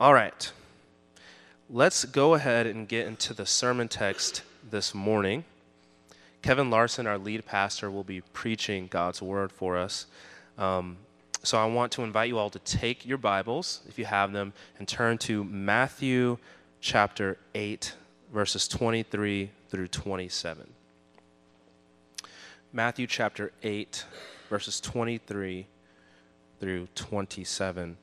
All right. Let's go ahead and get into the sermon text this morning. Kevin Larson, our lead pastor, will be preaching God's word for us. Um, so I want to invite you all to take your Bibles, if you have them, and turn to Matthew chapter 8, verses 23 through 27. Matthew chapter 8, verses 23 through 27.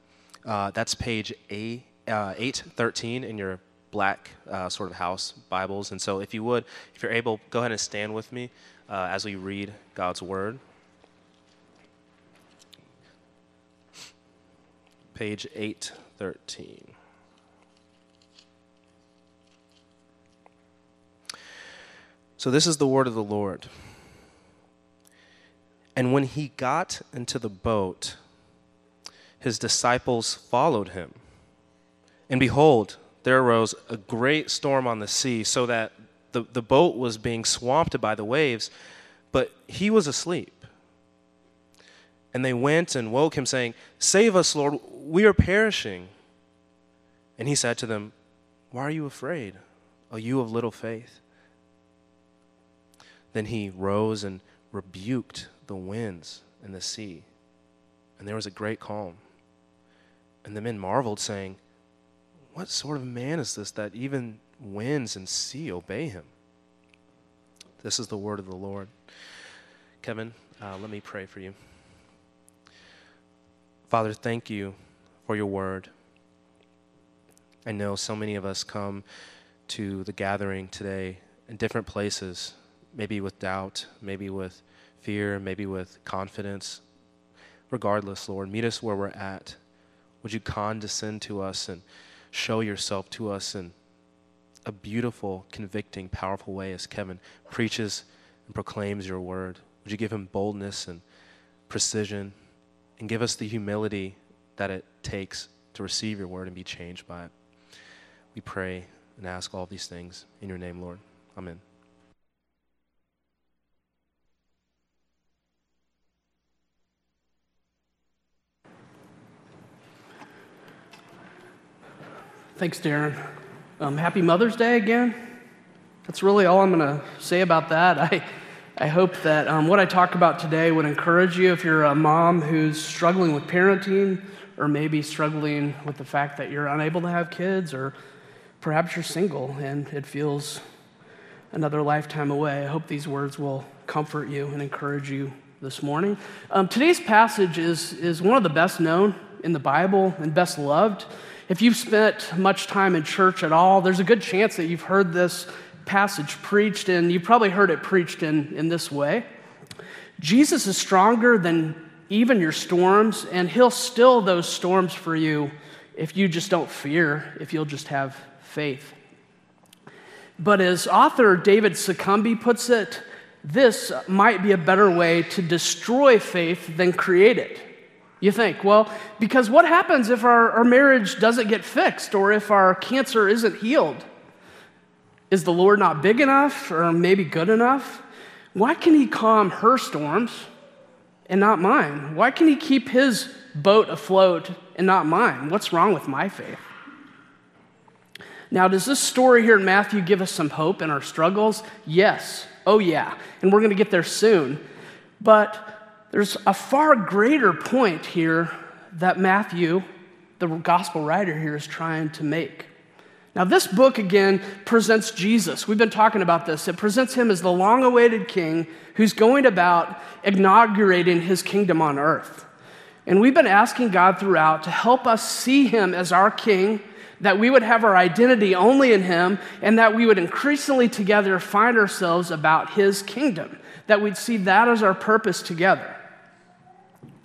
Uh, that's page A, uh, 813 in your black uh, sort of house Bibles. And so, if you would, if you're able, go ahead and stand with me uh, as we read God's Word. Page 813. So, this is the word of the Lord. And when he got into the boat, his disciples followed him. And behold, there arose a great storm on the sea, so that the, the boat was being swamped by the waves, but he was asleep. And they went and woke him, saying, Save us, Lord, we are perishing. And he said to them, Why are you afraid, O you of little faith? Then he rose and rebuked the winds and the sea, and there was a great calm. And the men marveled, saying, What sort of man is this that even winds and sea obey him? This is the word of the Lord. Kevin, uh, let me pray for you. Father, thank you for your word. I know so many of us come to the gathering today in different places, maybe with doubt, maybe with fear, maybe with confidence. Regardless, Lord, meet us where we're at. Would you condescend to us and show yourself to us in a beautiful, convicting, powerful way as Kevin preaches and proclaims your word? Would you give him boldness and precision and give us the humility that it takes to receive your word and be changed by it? We pray and ask all these things in your name, Lord. Amen. Thanks, Darren. Um, happy Mother's Day again. That's really all I'm going to say about that. I, I hope that um, what I talk about today would encourage you if you're a mom who's struggling with parenting or maybe struggling with the fact that you're unable to have kids or perhaps you're single and it feels another lifetime away. I hope these words will comfort you and encourage you this morning. Um, today's passage is, is one of the best known in the Bible and best loved. If you've spent much time in church at all, there's a good chance that you've heard this passage preached, and you've probably heard it preached in, in this way Jesus is stronger than even your storms, and He'll still those storms for you if you just don't fear, if you'll just have faith. But as author David Succumby puts it, this might be a better way to destroy faith than create it. You think, well, because what happens if our, our marriage doesn't get fixed or if our cancer isn't healed? Is the Lord not big enough or maybe good enough? Why can He calm her storms and not mine? Why can He keep His boat afloat and not mine? What's wrong with my faith? Now, does this story here in Matthew give us some hope in our struggles? Yes. Oh, yeah. And we're going to get there soon. But there's a far greater point here that Matthew, the gospel writer here, is trying to make. Now, this book again presents Jesus. We've been talking about this. It presents him as the long awaited king who's going about inaugurating his kingdom on earth. And we've been asking God throughout to help us see him as our king, that we would have our identity only in him, and that we would increasingly together find ourselves about his kingdom, that we'd see that as our purpose together.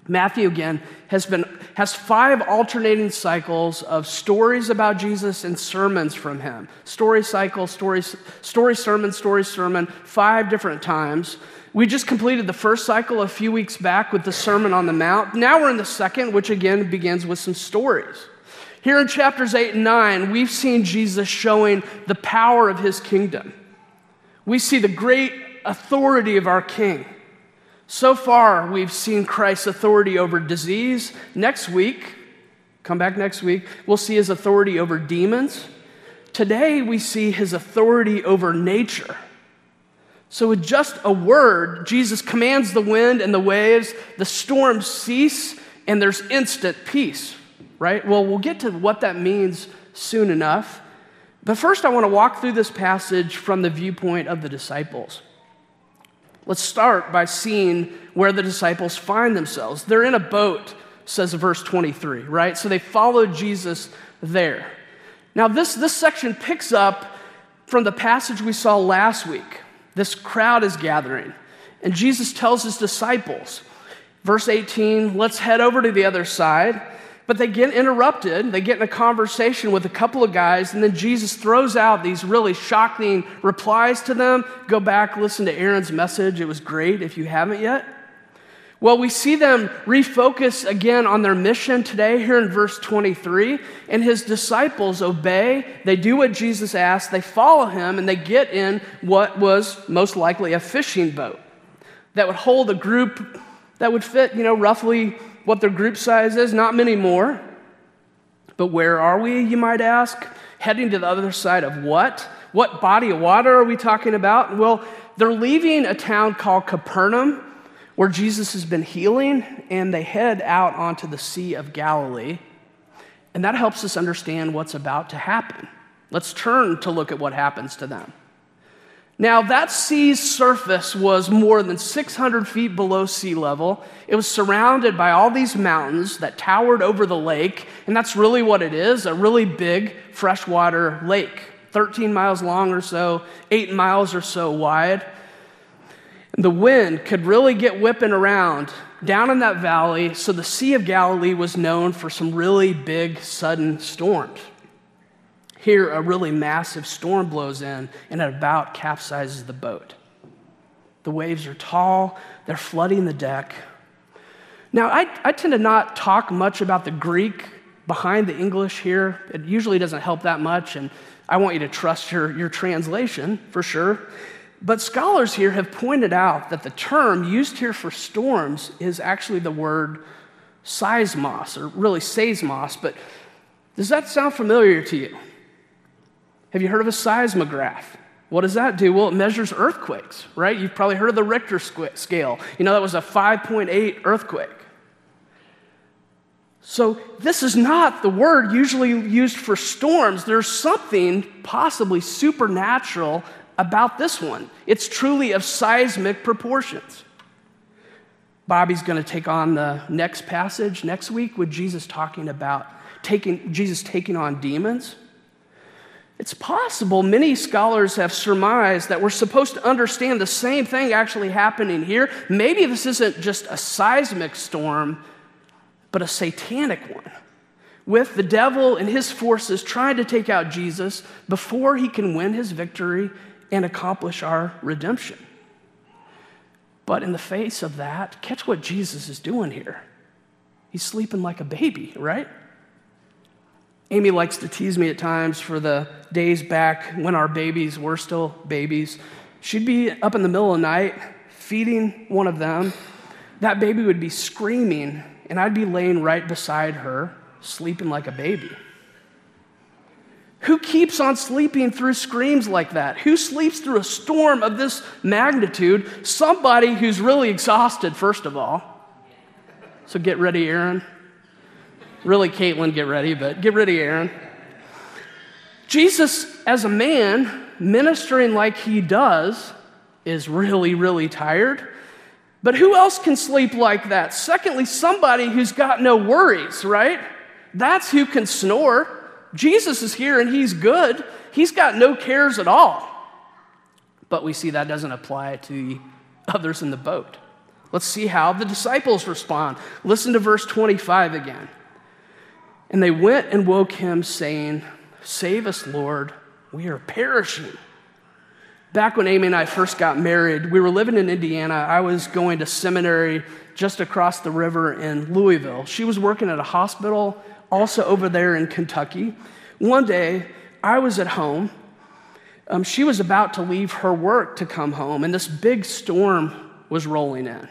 Matthew, again, has, been, has five alternating cycles of stories about Jesus and sermons from him. Story cycle, story, story sermon, story sermon, five different times. We just completed the first cycle a few weeks back with the Sermon on the Mount. Now we're in the second, which again begins with some stories. Here in chapters 8 and 9, we've seen Jesus showing the power of his kingdom. We see the great authority of our king. So far, we've seen Christ's authority over disease. Next week, Come back next week. We'll see his authority over demons. Today, we see his authority over nature. So, with just a word, Jesus commands the wind and the waves, the storms cease, and there's instant peace, right? Well, we'll get to what that means soon enough. But first, I want to walk through this passage from the viewpoint of the disciples. Let's start by seeing where the disciples find themselves. They're in a boat, says verse 23, right? So they followed Jesus there. Now, this, this section picks up from the passage we saw last week. This crowd is gathering, and Jesus tells his disciples, verse 18, let's head over to the other side. But they get interrupted. They get in a conversation with a couple of guys, and then Jesus throws out these really shocking replies to them. Go back, listen to Aaron's message. It was great if you haven't yet. Well, we see them refocus again on their mission today here in verse 23. And his disciples obey. They do what Jesus asked. They follow him and they get in what was most likely a fishing boat that would hold a group that would fit, you know, roughly what their group size is, not many more. But where are we, you might ask? Heading to the other side of what? What body of water are we talking about? Well, they're leaving a town called Capernaum where Jesus has been healing, and they head out onto the Sea of Galilee. And that helps us understand what's about to happen. Let's turn to look at what happens to them. Now, that sea's surface was more than 600 feet below sea level. It was surrounded by all these mountains that towered over the lake, and that's really what it is a really big freshwater lake, 13 miles long or so, 8 miles or so wide. The wind could really get whipping around down in that valley, so the Sea of Galilee was known for some really big, sudden storms. Here, a really massive storm blows in and it about capsizes the boat. The waves are tall, they're flooding the deck. Now, I, I tend to not talk much about the Greek behind the English here. It usually doesn't help that much, and I want you to trust your, your translation for sure. But scholars here have pointed out that the term used here for storms is actually the word seismos, or really seismos. But does that sound familiar to you? Have you heard of a seismograph? What does that do? Well, it measures earthquakes, right? You've probably heard of the Richter scale. You know, that was a 5.8 earthquake. So, this is not the word usually used for storms. There's something possibly supernatural about this one. It's truly of seismic proportions. Bobby's going to take on the next passage next week with Jesus talking about taking Jesus taking on demons. It's possible many scholars have surmised that we're supposed to understand the same thing actually happening here. Maybe this isn't just a seismic storm, but a satanic one, with the devil and his forces trying to take out Jesus before he can win his victory and accomplish our redemption. But in the face of that, catch what Jesus is doing here. He's sleeping like a baby, right? Amy likes to tease me at times for the days back when our babies were still babies. She'd be up in the middle of the night feeding one of them. That baby would be screaming, and I'd be laying right beside her, sleeping like a baby. Who keeps on sleeping through screams like that? Who sleeps through a storm of this magnitude? Somebody who's really exhausted, first of all. So get ready, Aaron. Really, Caitlin, get ready, but get ready, Aaron. Jesus, as a man, ministering like he does, is really, really tired. But who else can sleep like that? Secondly, somebody who's got no worries, right? That's who can snore. Jesus is here and he's good. He's got no cares at all. But we see that doesn't apply to the others in the boat. Let's see how the disciples respond. Listen to verse 25 again. And they went and woke him, saying, Save us, Lord, we are perishing. Back when Amy and I first got married, we were living in Indiana. I was going to seminary just across the river in Louisville. She was working at a hospital also over there in Kentucky. One day, I was at home. Um, she was about to leave her work to come home, and this big storm was rolling in.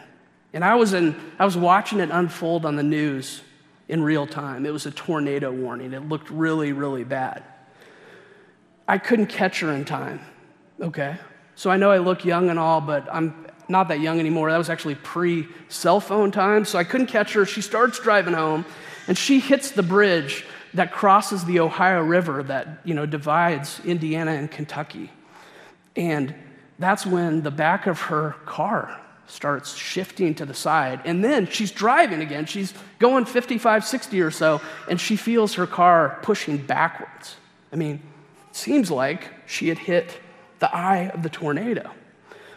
And I was, in, I was watching it unfold on the news in real time. It was a tornado warning. It looked really, really bad. I couldn't catch her in time, okay? So I know I look young and all, but I'm not that young anymore. That was actually pre cell phone time, so I couldn't catch her. She starts driving home, and she hits the bridge that crosses the Ohio River that, you know, divides Indiana and Kentucky. And that's when the back of her car starts shifting to the side. And then she's driving again. She's going 55, 60 or so, and she feels her car pushing backwards. I mean, it seems like she had hit the eye of the tornado.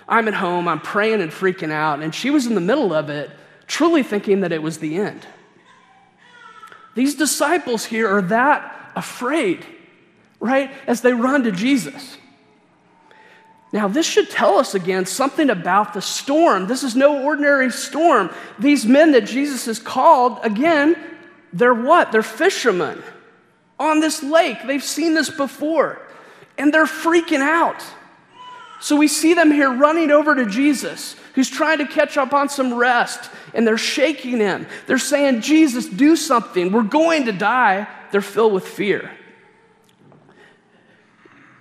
I'm at home, I'm praying and freaking out, and she was in the middle of it, truly thinking that it was the end. These disciples here are that afraid, right, as they run to Jesus. Now, this should tell us again something about the storm. This is no ordinary storm. These men that Jesus has called, again, they're what? They're fishermen on this lake. They've seen this before, and they're freaking out. So we see them here running over to Jesus, who's trying to catch up on some rest, and they're shaking him. They're saying, Jesus, do something. We're going to die. They're filled with fear.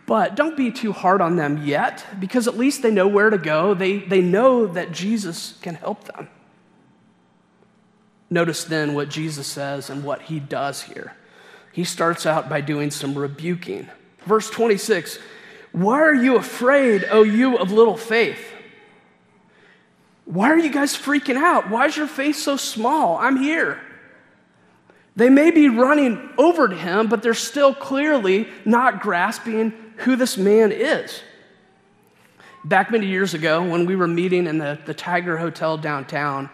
But don't be too hard on them yet, because at least they know where to go. They, they know that Jesus can help them. Notice then what Jesus says and what he does here. He starts out by doing some rebuking. Verse 26 Why are you afraid, O you of little faith? Why are you guys freaking out? Why is your faith so small? I'm here. They may be running over to him, but they're still clearly not grasping who this man is. Back many years ago, when we were meeting in the, the Tiger Hotel downtown,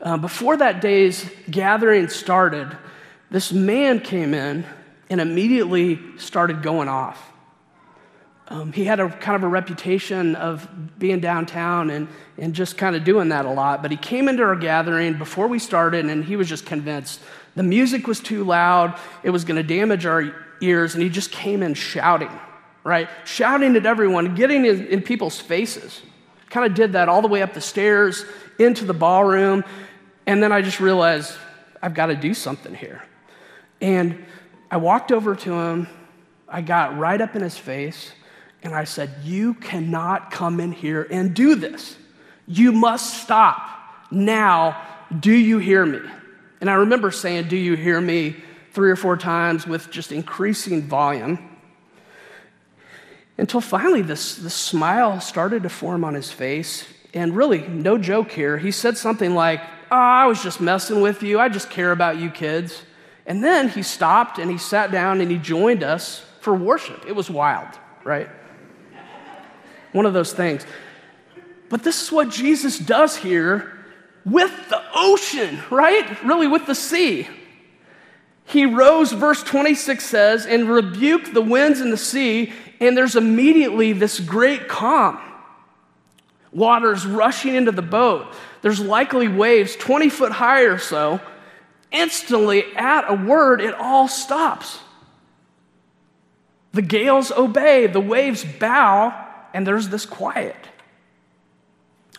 uh, before that day's gathering started, this man came in and immediately started going off. Um, he had a kind of a reputation of being downtown and, and just kind of doing that a lot. But he came into our gathering before we started, and he was just convinced the music was too loud, it was going to damage our ears, and he just came in shouting right? Shouting at everyone, getting in, in people's faces. Kind of did that all the way up the stairs into the ballroom. And then I just realized I've got to do something here. And I walked over to him, I got right up in his face, and I said, You cannot come in here and do this. You must stop. Now, do you hear me? And I remember saying, Do you hear me? three or four times with just increasing volume. Until finally, this, this smile started to form on his face. And really, no joke here, he said something like, oh, I was just messing with you. I just care about you kids. And then he stopped and he sat down and he joined us for worship. It was wild, right? One of those things. But this is what Jesus does here with the ocean, right? Really, with the sea. He rose, verse 26 says, and rebuked the winds and the sea, and there's immediately this great calm. Water's rushing into the boat. There's likely waves 20 foot high or so. Instantly, at a word, it all stops. The gales obey, the waves bow, and there's this quiet.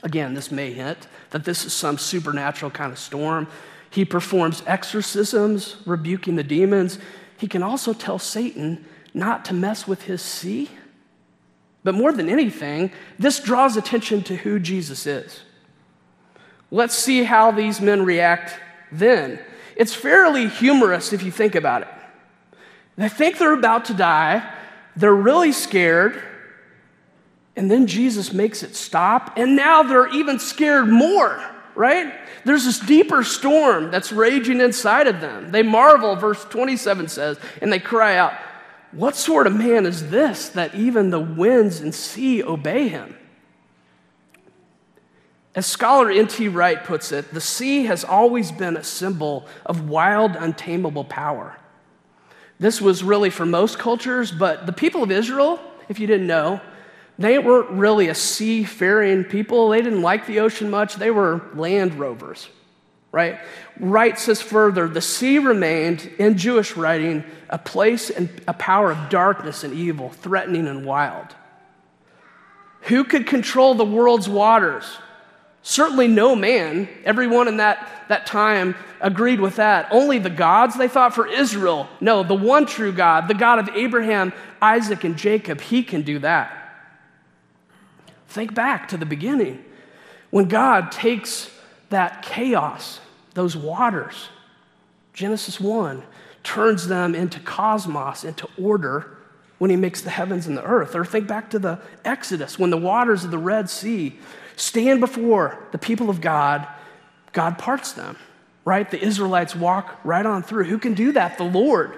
Again, this may hint that this is some supernatural kind of storm. He performs exorcisms, rebuking the demons. He can also tell Satan not to mess with his sea. But more than anything, this draws attention to who Jesus is. Let's see how these men react then. It's fairly humorous if you think about it. They think they're about to die, they're really scared, and then Jesus makes it stop, and now they're even scared more, right? There's this deeper storm that's raging inside of them. They marvel, verse 27 says, and they cry out, what sort of man is this that even the winds and sea obey him? As scholar N.T. Wright puts it, the sea has always been a symbol of wild, untamable power. This was really for most cultures, but the people of Israel, if you didn't know, they weren't really a seafaring people. They didn't like the ocean much. They were land rovers right? Wright says further the sea remained, in Jewish writing, a place and a power of darkness and evil, threatening and wild. Who could control the world's waters? Certainly, no man, everyone in that, that time agreed with that. Only the gods, they thought, for Israel. No, the one true God, the God of Abraham, Isaac, and Jacob, he can do that. Think back to the beginning when God takes that chaos, those waters, Genesis 1, turns them into cosmos, into order when he makes the heavens and the earth. Or think back to the Exodus when the waters of the Red Sea stand before the people of God, God parts them, right? The Israelites walk right on through. Who can do that? The Lord.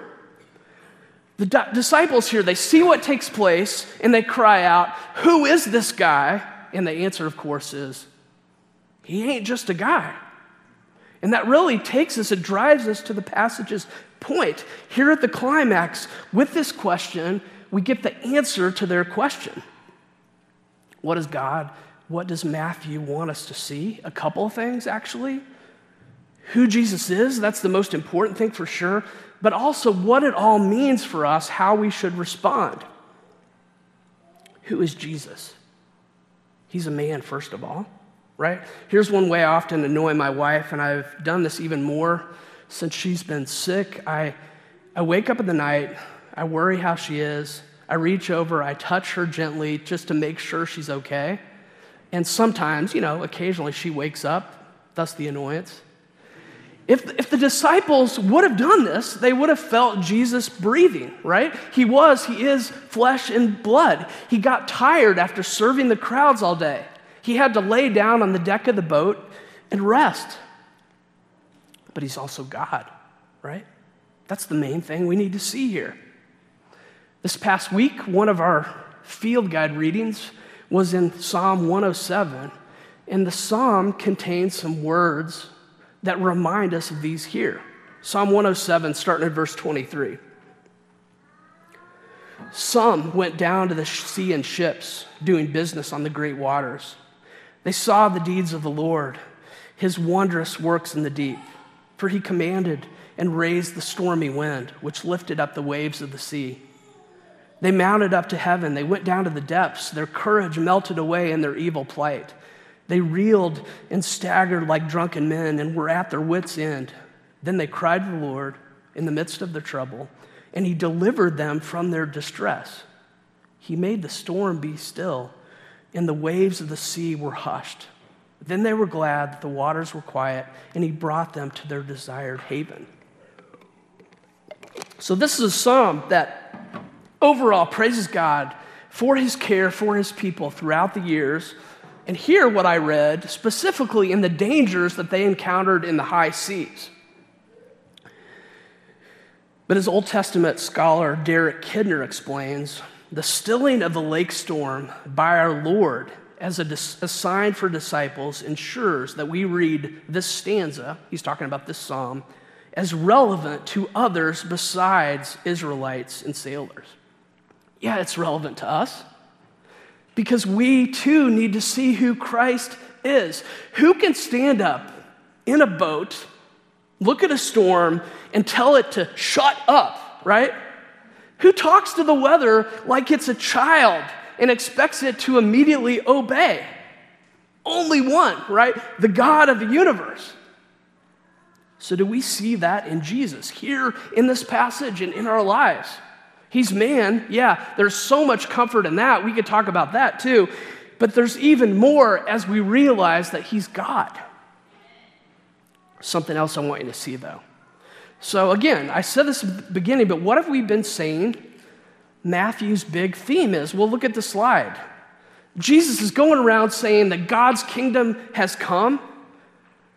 The disciples here, they see what takes place and they cry out, Who is this guy? And the answer, of course, is, He ain't just a guy. And that really takes us, it drives us to the passage's point. Here at the climax, with this question, we get the answer to their question What is God? What does Matthew want us to see? A couple of things, actually. Who Jesus is, that's the most important thing for sure, but also what it all means for us, how we should respond. Who is Jesus? He's a man, first of all, right? Here's one way I often annoy my wife, and I've done this even more since she's been sick. I, I wake up in the night, I worry how she is, I reach over, I touch her gently just to make sure she's okay. And sometimes, you know, occasionally she wakes up, thus the annoyance. If, if the disciples would have done this, they would have felt Jesus breathing, right? He was, he is flesh and blood. He got tired after serving the crowds all day. He had to lay down on the deck of the boat and rest. But he's also God, right? That's the main thing we need to see here. This past week, one of our field guide readings was in Psalm 107, and the psalm contains some words that remind us of these here. Psalm 107, starting at verse 23. Some went down to the sea in ships, doing business on the great waters. They saw the deeds of the Lord, his wondrous works in the deep. For he commanded and raised the stormy wind, which lifted up the waves of the sea. They mounted up to heaven. They went down to the depths. Their courage melted away in their evil plight. They reeled and staggered like drunken men and were at their wits' end. Then they cried to the Lord in the midst of their trouble, and He delivered them from their distress. He made the storm be still, and the waves of the sea were hushed. Then they were glad that the waters were quiet, and He brought them to their desired haven. So, this is a psalm that overall praises God for his care for his people throughout the years. And here, what I read specifically in the dangers that they encountered in the high seas. But as Old Testament scholar Derek Kidner explains, the stilling of the lake storm by our Lord as a, dis- a, sign for disciples ensures that we read this stanza, he's talking about this psalm, as relevant to others besides Israelites and sailors. Yeah, it's relevant to us because we too need to see who Christ is. Who can stand up in a boat, look at a storm, and tell it to shut up, right? Who talks to the weather like it's a child and expects it to immediately obey? Only one, right? The God of the universe. So, do we see that in Jesus here in this passage and in our lives? He's man. Yeah, there's so much comfort in that. We could talk about that too. But there's even more as we realize that he's God. Something else I want you to see though. So again, I said this at the beginning, but what have we been saying Matthew's big theme is? Well, look at the slide. Jesus is going around saying that God's kingdom has come.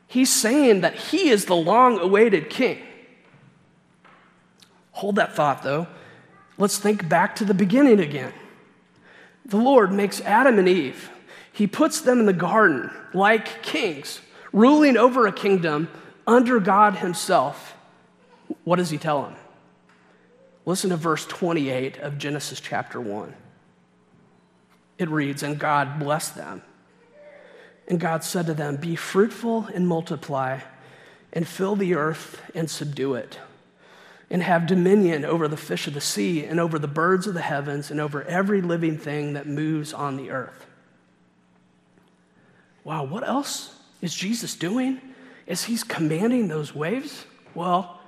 He's saying that he is the long awaited king. Hold that thought though. Let's think back to the beginning again. The Lord makes Adam and Eve, He puts them in the garden like kings, ruling over a kingdom under God Himself. What does He tell them? Listen to verse 28 of Genesis chapter 1. It reads, And God blessed them. And God said to them, Be fruitful and multiply, and fill the earth and subdue it and have dominion over the fish of the sea and over the birds of the heavens and over every living thing that moves on the earth. wow, what else is Jesus doing? Is he's commanding those waves? Well,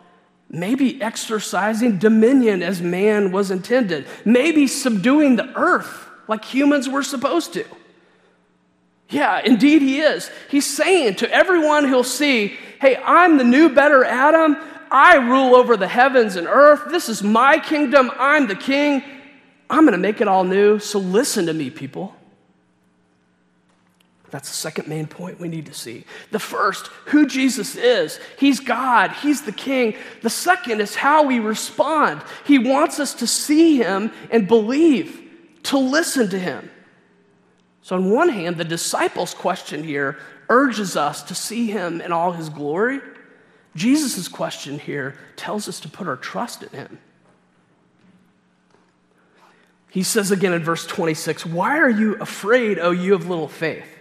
maybe exercising dominion as man was intended, maybe subduing the earth like humans were supposed to. Yeah, indeed, he is. He's saying to everyone he'll see, hey, I'm the new, better Adam. I rule over the heavens and earth. This is my kingdom. I'm the king. I'm going to make it all new. So listen to me, people. That's the second main point we need to see. The first, who Jesus is. He's God, He's the King. The second is how we respond. He wants us to see Him and believe, to listen to Him. So, on one hand, the disciples' question here urges us to see Him in all His glory. Jesus' question here tells us to put our trust in Him. He says again in verse 26, Why are you afraid, O you of little faith?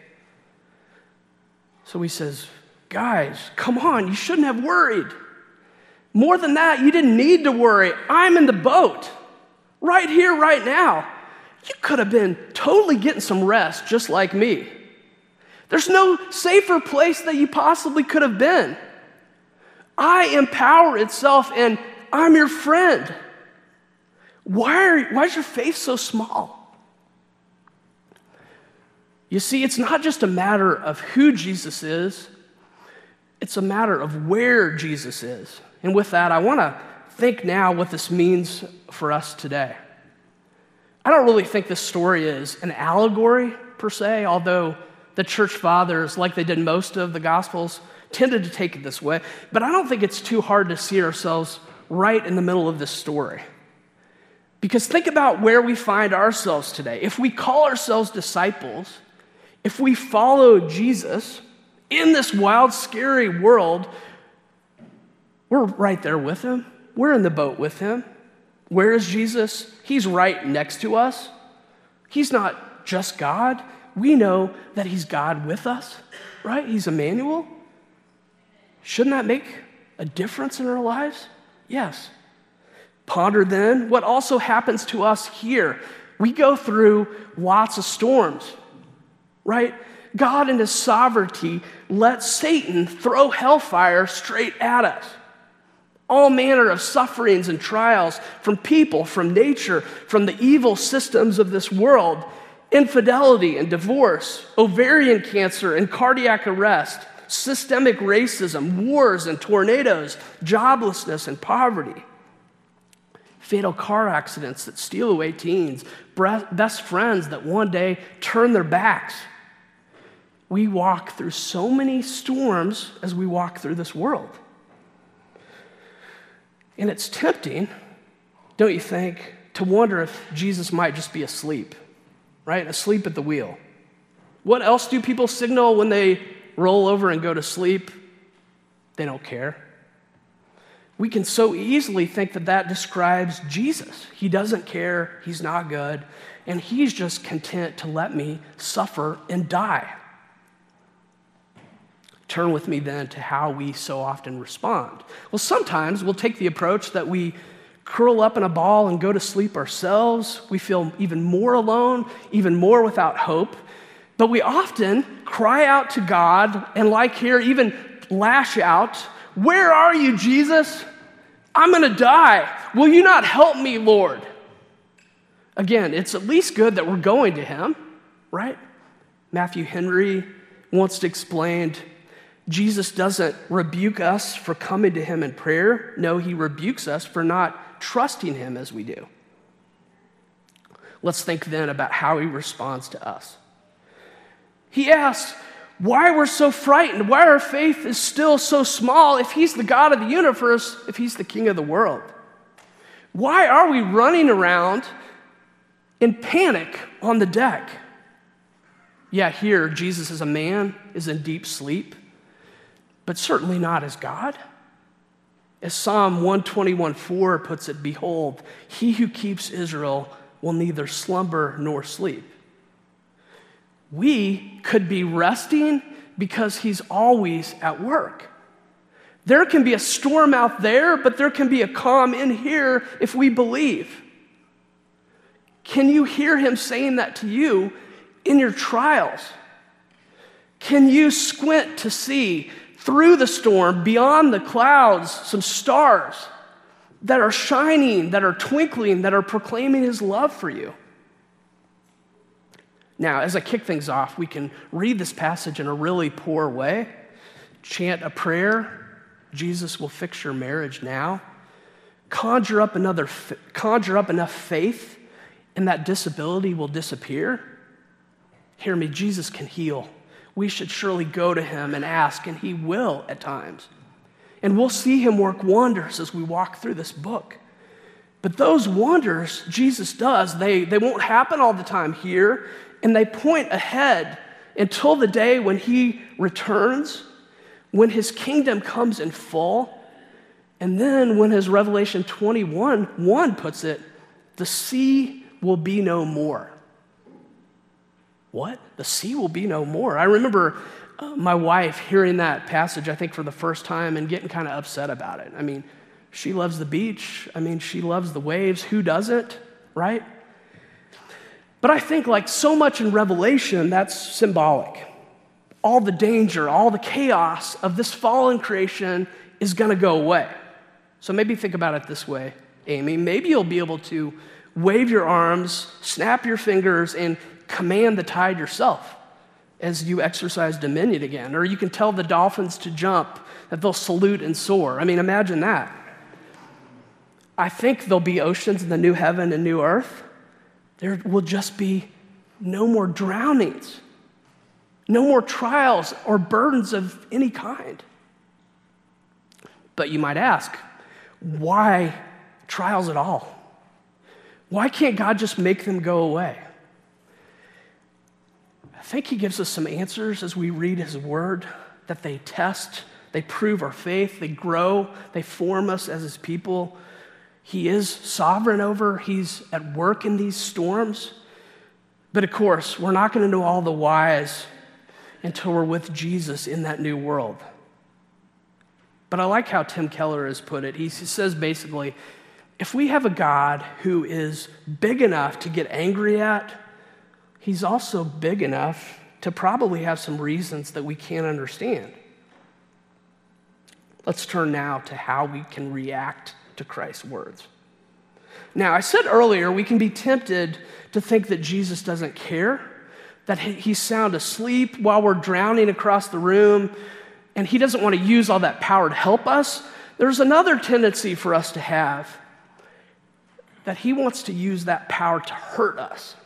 So he says, Guys, come on, you shouldn't have worried. More than that, you didn't need to worry. I'm in the boat right here, right now. You could have been totally getting some rest just like me. There's no safer place that you possibly could have been. I am power itself, and I'm your friend. Why, are, why is your faith so small? You see, it's not just a matter of who Jesus is, it's a matter of where Jesus is. And with that, I want to think now what this means for us today. I don't really think this story is an allegory per se, although the church fathers, like they did most of the Gospels, tended to take it this way. But I don't think it's too hard to see ourselves right in the middle of this story. Because think about where we find ourselves today. If we call ourselves disciples, if we follow Jesus in this wild, scary world, we're right there with him. We're in the boat with him. Where is Jesus? He's right next to us. He's not just God. We know that he's God with us, right? He's Emmanuel. Shouldn't that make a difference in our lives? Yes. Ponder then what also happens to us here. We go through lots of storms right? God, in His sovereignty, let Satan throw hellfire straight at us. All manner of sufferings and trials from people, from nature, from the evil systems of this world infidelity and divorce, ovarian cancer and cardiac arrest, systemic racism, wars and tornadoes, joblessness and poverty fatal car accidents that steal away teens, best friends that one day turn their backs, we walk through so many storms as we walk through this world. And it's tempting, don't you think, to wonder if Jesus might just be asleep, right? Asleep at the wheel. What else do people signal when they roll over and go to sleep? They don't care. We can so easily think that that describes Jesus. He doesn't care, he's not good, and he's just content to let me suffer and die. Turn with me then to how we so often respond. Well, sometimes we'll take the approach that we curl up in a ball and go to sleep ourselves. We feel even more alone, even more without hope. But we often cry out to God and, like here, even lash out, Where are you, Jesus? I'm going to die. Will you not help me, Lord? Again, it's at least good that we're going to Him, right? Matthew Henry once explained Jesus doesn't rebuke us for coming to him in prayer. No, he rebukes us for not trusting him as we do. Let's think then about how he responds to us. He asks, why we're so frightened, why our faith is still so small if he's the God of the universe, if he's the king of the world. Why are we running around in panic on the deck? Yeah, here, Jesus as a man is in deep sleep but certainly not as God. As Psalm 121 4 puts it, Behold, he who keeps Israel will neither slumber nor sleep. We could be resting because he's always at work. There can be a storm out there, but there can be a calm in here if we believe. Can you hear him saying that to you in your trials? Can you squint to see through the storm, beyond the clouds, some stars that are shining, that are twinkling, that are proclaiming his love for you? Now, as I kick things off, we can read this passage in a really poor way, chant a prayer Jesus will fix your marriage now, conjure up, another, conjure up enough faith, and that disability will disappear. Hear me, Jesus can heal. We should surely go to him and ask, and he will at times. And we'll see him work wonders as we walk through this book. But those wonders Jesus does, they, they won't happen all the time here, and they point ahead until the day when he returns, when his kingdom comes in full, and then when his Revelation 21 1 puts it, the sea will be no more. What? The sea will be no more. I remember uh, my wife hearing that passage, I think, for the first time and getting kind of upset about it. I mean, she loves the beach. I mean, she loves the waves. Who doesn't, right? But I think, like so much in Revelation, that's symbolic. All the danger, all the chaos of this fallen creation is going to go away. So maybe think about it this way, Amy. Maybe you'll be able to wave your arms, snap your fingers, and command the tide yourself as you exercise dominion again. Or you can tell the dolphins to jump, that they'll salute and soar. I mean, imagine that. I think there'll be oceans in the new heaven and new earth. There will just be no more drownings, no more trials or burdens of any kind. But you might ask, why trials at all? Why can't God just make them go away? I think he gives us some answers as we read his word that they test, they prove our faith, they grow, they form us as his people. He is sovereign over, he's at work in these storms. But of course, we're not going to know all the whys until we're with Jesus in that new world. But I like how Tim Keller has put it. He says basically, if we have a God who is big enough to get angry at, he's also big enough to probably have some reasons that we can't understand. Let's turn now to how we can react to Christ's words. Now, I said earlier we can be tempted to think that Jesus doesn't care, that he's sound asleep while we're drowning across the room, and he doesn't want to use all that power to help us. There's another tendency for us to have that he wants to use that power to hurt us.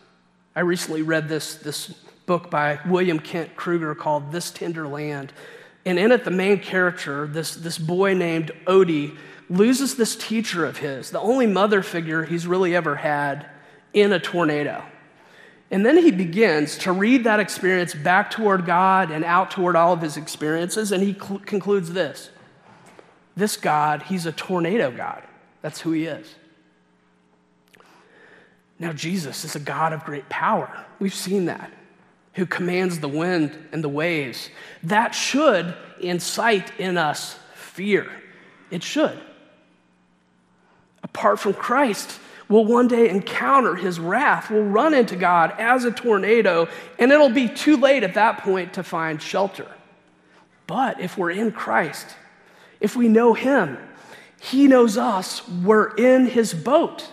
I recently read this, this book by William Kent Krueger called This Tender Land. And in it, the main character, this, this boy named Odie, loses this teacher of his, the only mother figure he's really ever had in a tornado. And then he begins to read that experience back toward God and out toward all of his experiences, and he cl- concludes this This God, he's a tornado God. That's who he is. Now, Jesus is a God of great power. We've seen that, who commands the wind and the waves. That should incite in us fear. It should. Apart from Christ, we'll one day encounter his wrath. We'll run into God as a tornado, and it'll be too late at that point to find shelter. But if we're in Christ, if we know him, he knows us, we're in his boat.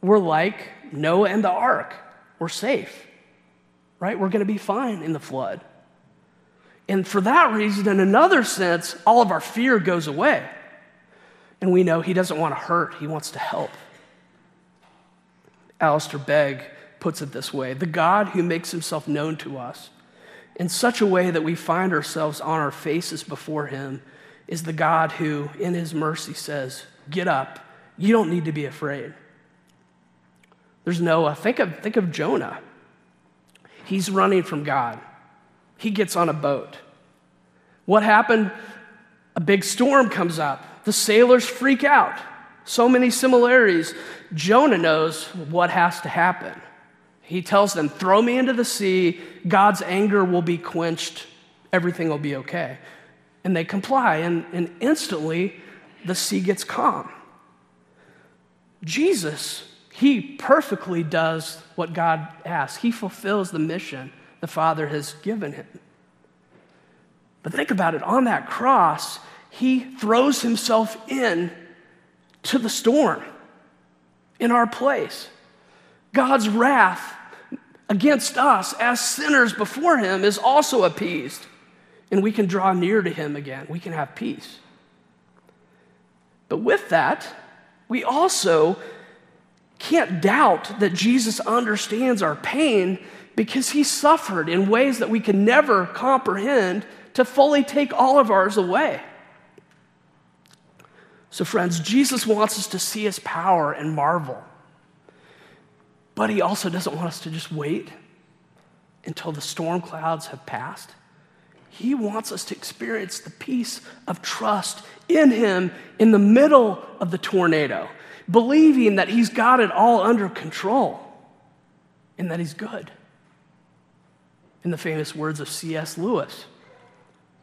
We're like Noah and the ark. We're safe, right? We're going to be fine in the flood. And for that reason, in another sense, all of our fear goes away. And we know he doesn't want to hurt, he wants to help. Alistair Begg puts it this way The God who makes himself known to us in such a way that we find ourselves on our faces before him is the God who, in his mercy, says, Get up. You don't need to be afraid. There's Noah. Think of, think of Jonah. He's running from God. He gets on a boat. What happened? A big storm comes up. The sailors freak out. So many similarities. Jonah knows what has to happen. He tells them, Throw me into the sea. God's anger will be quenched. Everything will be okay. And they comply, and, and instantly the sea gets calm. Jesus he perfectly does what God asks. He fulfills the mission the Father has given him. But think about it on that cross, he throws himself in to the storm in our place. God's wrath against us as sinners before him is also appeased, and we can draw near to him again. We can have peace. But with that, we also can't doubt that Jesus understands our pain because he suffered in ways that we can never comprehend to fully take all of ours away. So, friends, Jesus wants us to see his power and marvel. But he also doesn't want us to just wait until the storm clouds have passed. He wants us to experience the peace of trust in him in the middle of the tornado, believing that he's got it all under control and that he's good. In the famous words of C.S. Lewis,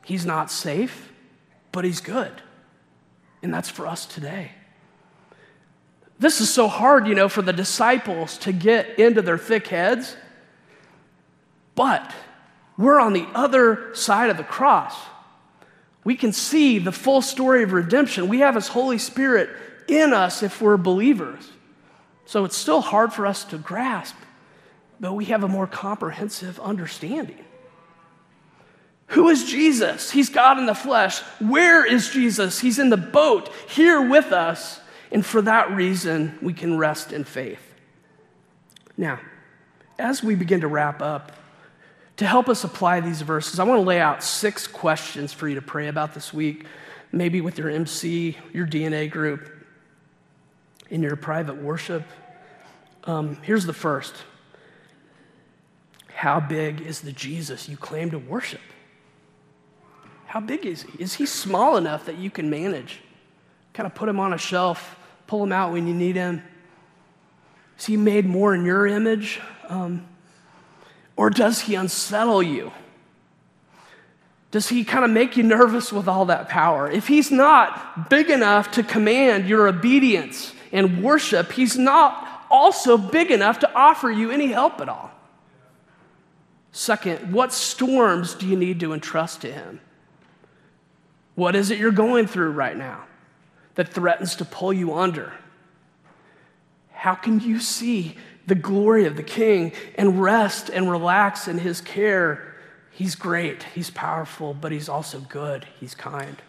he's not safe, but he's good. And that's for us today. This is so hard, you know, for the disciples to get into their thick heads. But we're on the other side of the cross. We can see the full story of redemption. We have His Holy Spirit in us if we're believers. So it's still hard for us to grasp, but we have a more comprehensive understanding. Who is Jesus? He's God in the flesh. Where is Jesus? He's in the boat here with us. And for that reason, we can rest in faith. Now, as we begin to wrap up, to help us apply these verses, I want to lay out six questions for you to pray about this week, maybe with your MC, your DNA group, in your private worship. Um, here's the first How big is the Jesus you claim to worship? How big is he? Is he small enough that you can manage? Kind of put him on a shelf, pull him out when you need him? Is he made more in your image? Um, or does he unsettle you? Does he kind of make you nervous with all that power? If he's not big enough to command your obedience and worship, he's not also big enough to offer you any help at all. Second, what storms do you need to entrust to him? What is it you're going through right now that threatens to pull you under? How can you see the glory of the King and rest and relax in his care? He's great, he's powerful, but he's also good, he's kind.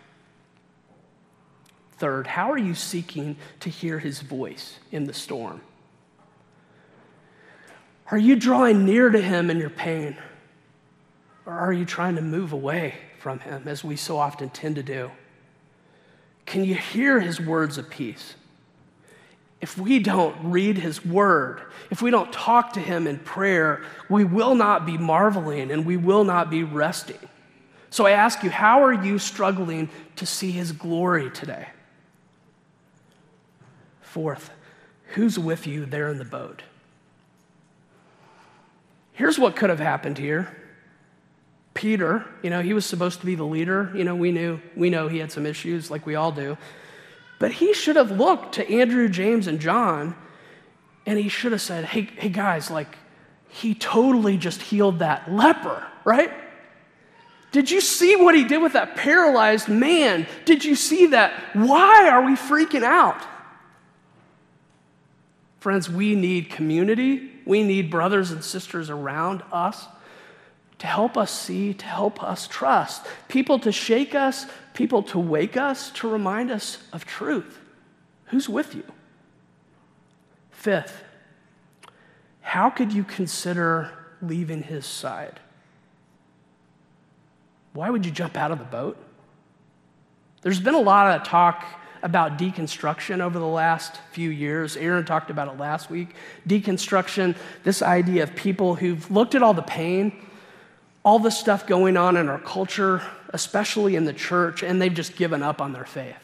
Third, how are you seeking to hear his voice in the storm? Are you drawing near to him in your pain? Or are you trying to move away? from him, as we so often tend to do? Can you hear his words of peace? If we don't read his word, if we don't talk to him in prayer, we will not be marveling and we will not be resting. So I ask you, how are you struggling to see his glory today? Fourth, who's with you there in the boat? Here's what could have happened here. Peter, you know, he was supposed to be the leader. You know, we knew, we know he had some issues like we all do. But he should have looked to Andrew, James, and John, and he should have said, hey, hey guys, like, he totally just healed that leper, right? Did you see what he did with that paralyzed man? Did you see that? Why are we freaking out? Friends, we need community. We need brothers and sisters around us to help us see, to help us trust, people to shake us, people to wake us, to remind us of truth. Who's with you? Fifth, how could you consider leaving his side? Why would you jump out of the boat? There's been a lot of talk about deconstruction over the last few years. Aaron talked about it last week. Deconstruction, this idea of people who've looked at all the pain all the stuff going on in our culture, especially in the church, and they've just given up on their faith.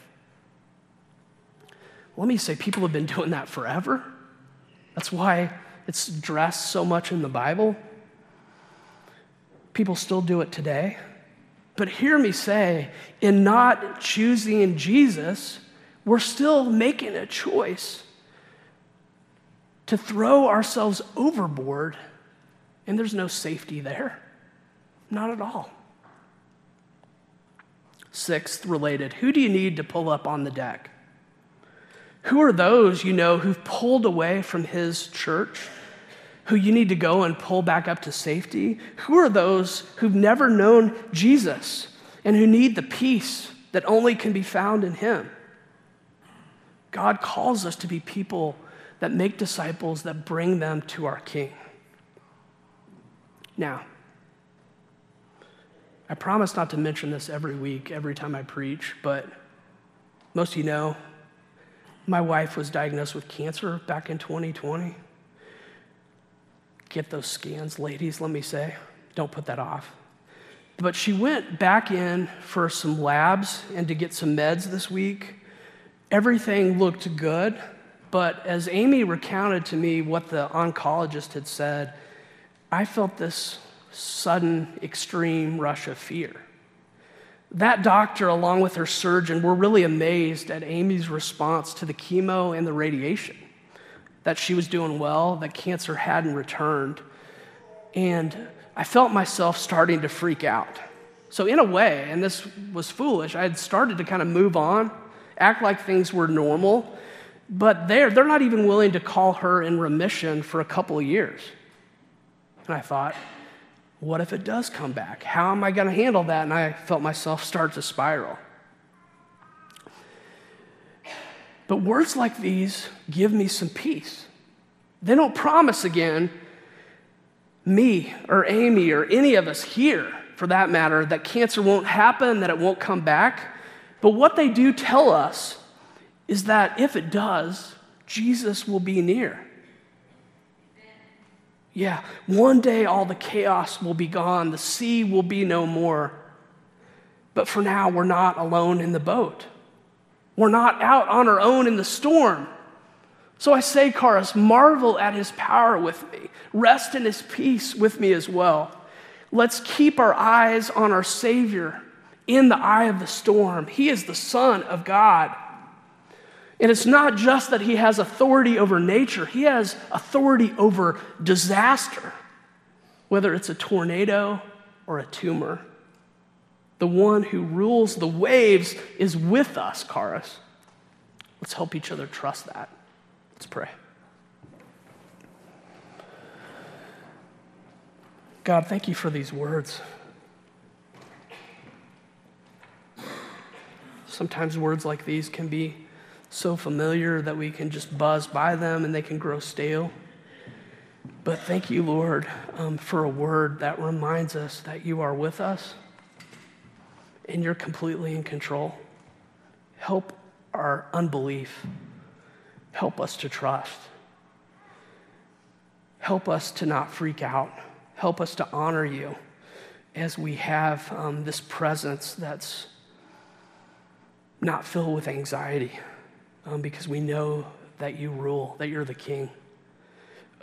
Let me say, people have been doing that forever. That's why it's dressed so much in the Bible. People still do it today. But hear me say, in not choosing Jesus, we're still making a choice to throw ourselves overboard And there's no safety there. Not at all. Sixth, related, who do you need to pull up on the deck? Who are those you know who've pulled away from his church, who you need to go and pull back up to safety? Who are those who've never known Jesus and who need the peace that only can be found in him? God calls us to be people that make disciples that bring them to our King. Now, I promise not to mention this every week, every time I preach, but most of you know my wife was diagnosed with cancer back in 2020. Get those scans, ladies, let me say. Don't put that off. But she went back in for some labs and to get some meds this week. Everything looked good, but as Amy recounted to me what the oncologist had said, I felt this sudden, extreme rush of fear. That doctor, along with her surgeon, were really amazed at Amy's response to the chemo and the radiation, that she was doing well, that cancer hadn't returned. And I felt myself starting to freak out. So, in a way, and this was foolish, I had started to kind of move on, act like things were normal, but they're, they're not even willing to call her in remission for a couple of years. And I thought, what if it does come back? How am I going to handle that? And I felt myself start to spiral. But words like these give me some peace. They don't promise again, me or Amy or any of us here, for that matter, that cancer won't happen, that it won't come back. But what they do tell us is that if it does, Jesus will be near. Yeah, one day all the chaos will be gone, the sea will be no more. But for now, we're not alone in the boat. We're not out on our own in the storm. So I say, Charis, marvel at his power with me, rest in his peace with me as well. Let's keep our eyes on our Savior in the eye of the storm. He is the Son of God. And it's not just that he has authority over nature, he has authority over disaster, whether it's a tornado or a tumor. The one who rules the waves is with us, Charis. Let's help each other trust that. Let's pray. God, thank you for these words. Sometimes words like these can be so familiar that we can just buzz by them and they can grow stale. But thank you, Lord, um, for a word that reminds us that you are with us and you're completely in control. Help our unbelief. Help us to trust. Help us to not freak out. Help us to honor you as we have um, this presence that's not filled with anxiety um, because we know that you rule, that you're the king.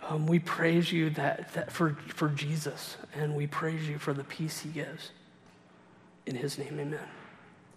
Um, we praise you that, that for, for Jesus, and we praise you for the peace he gives. In his name, amen.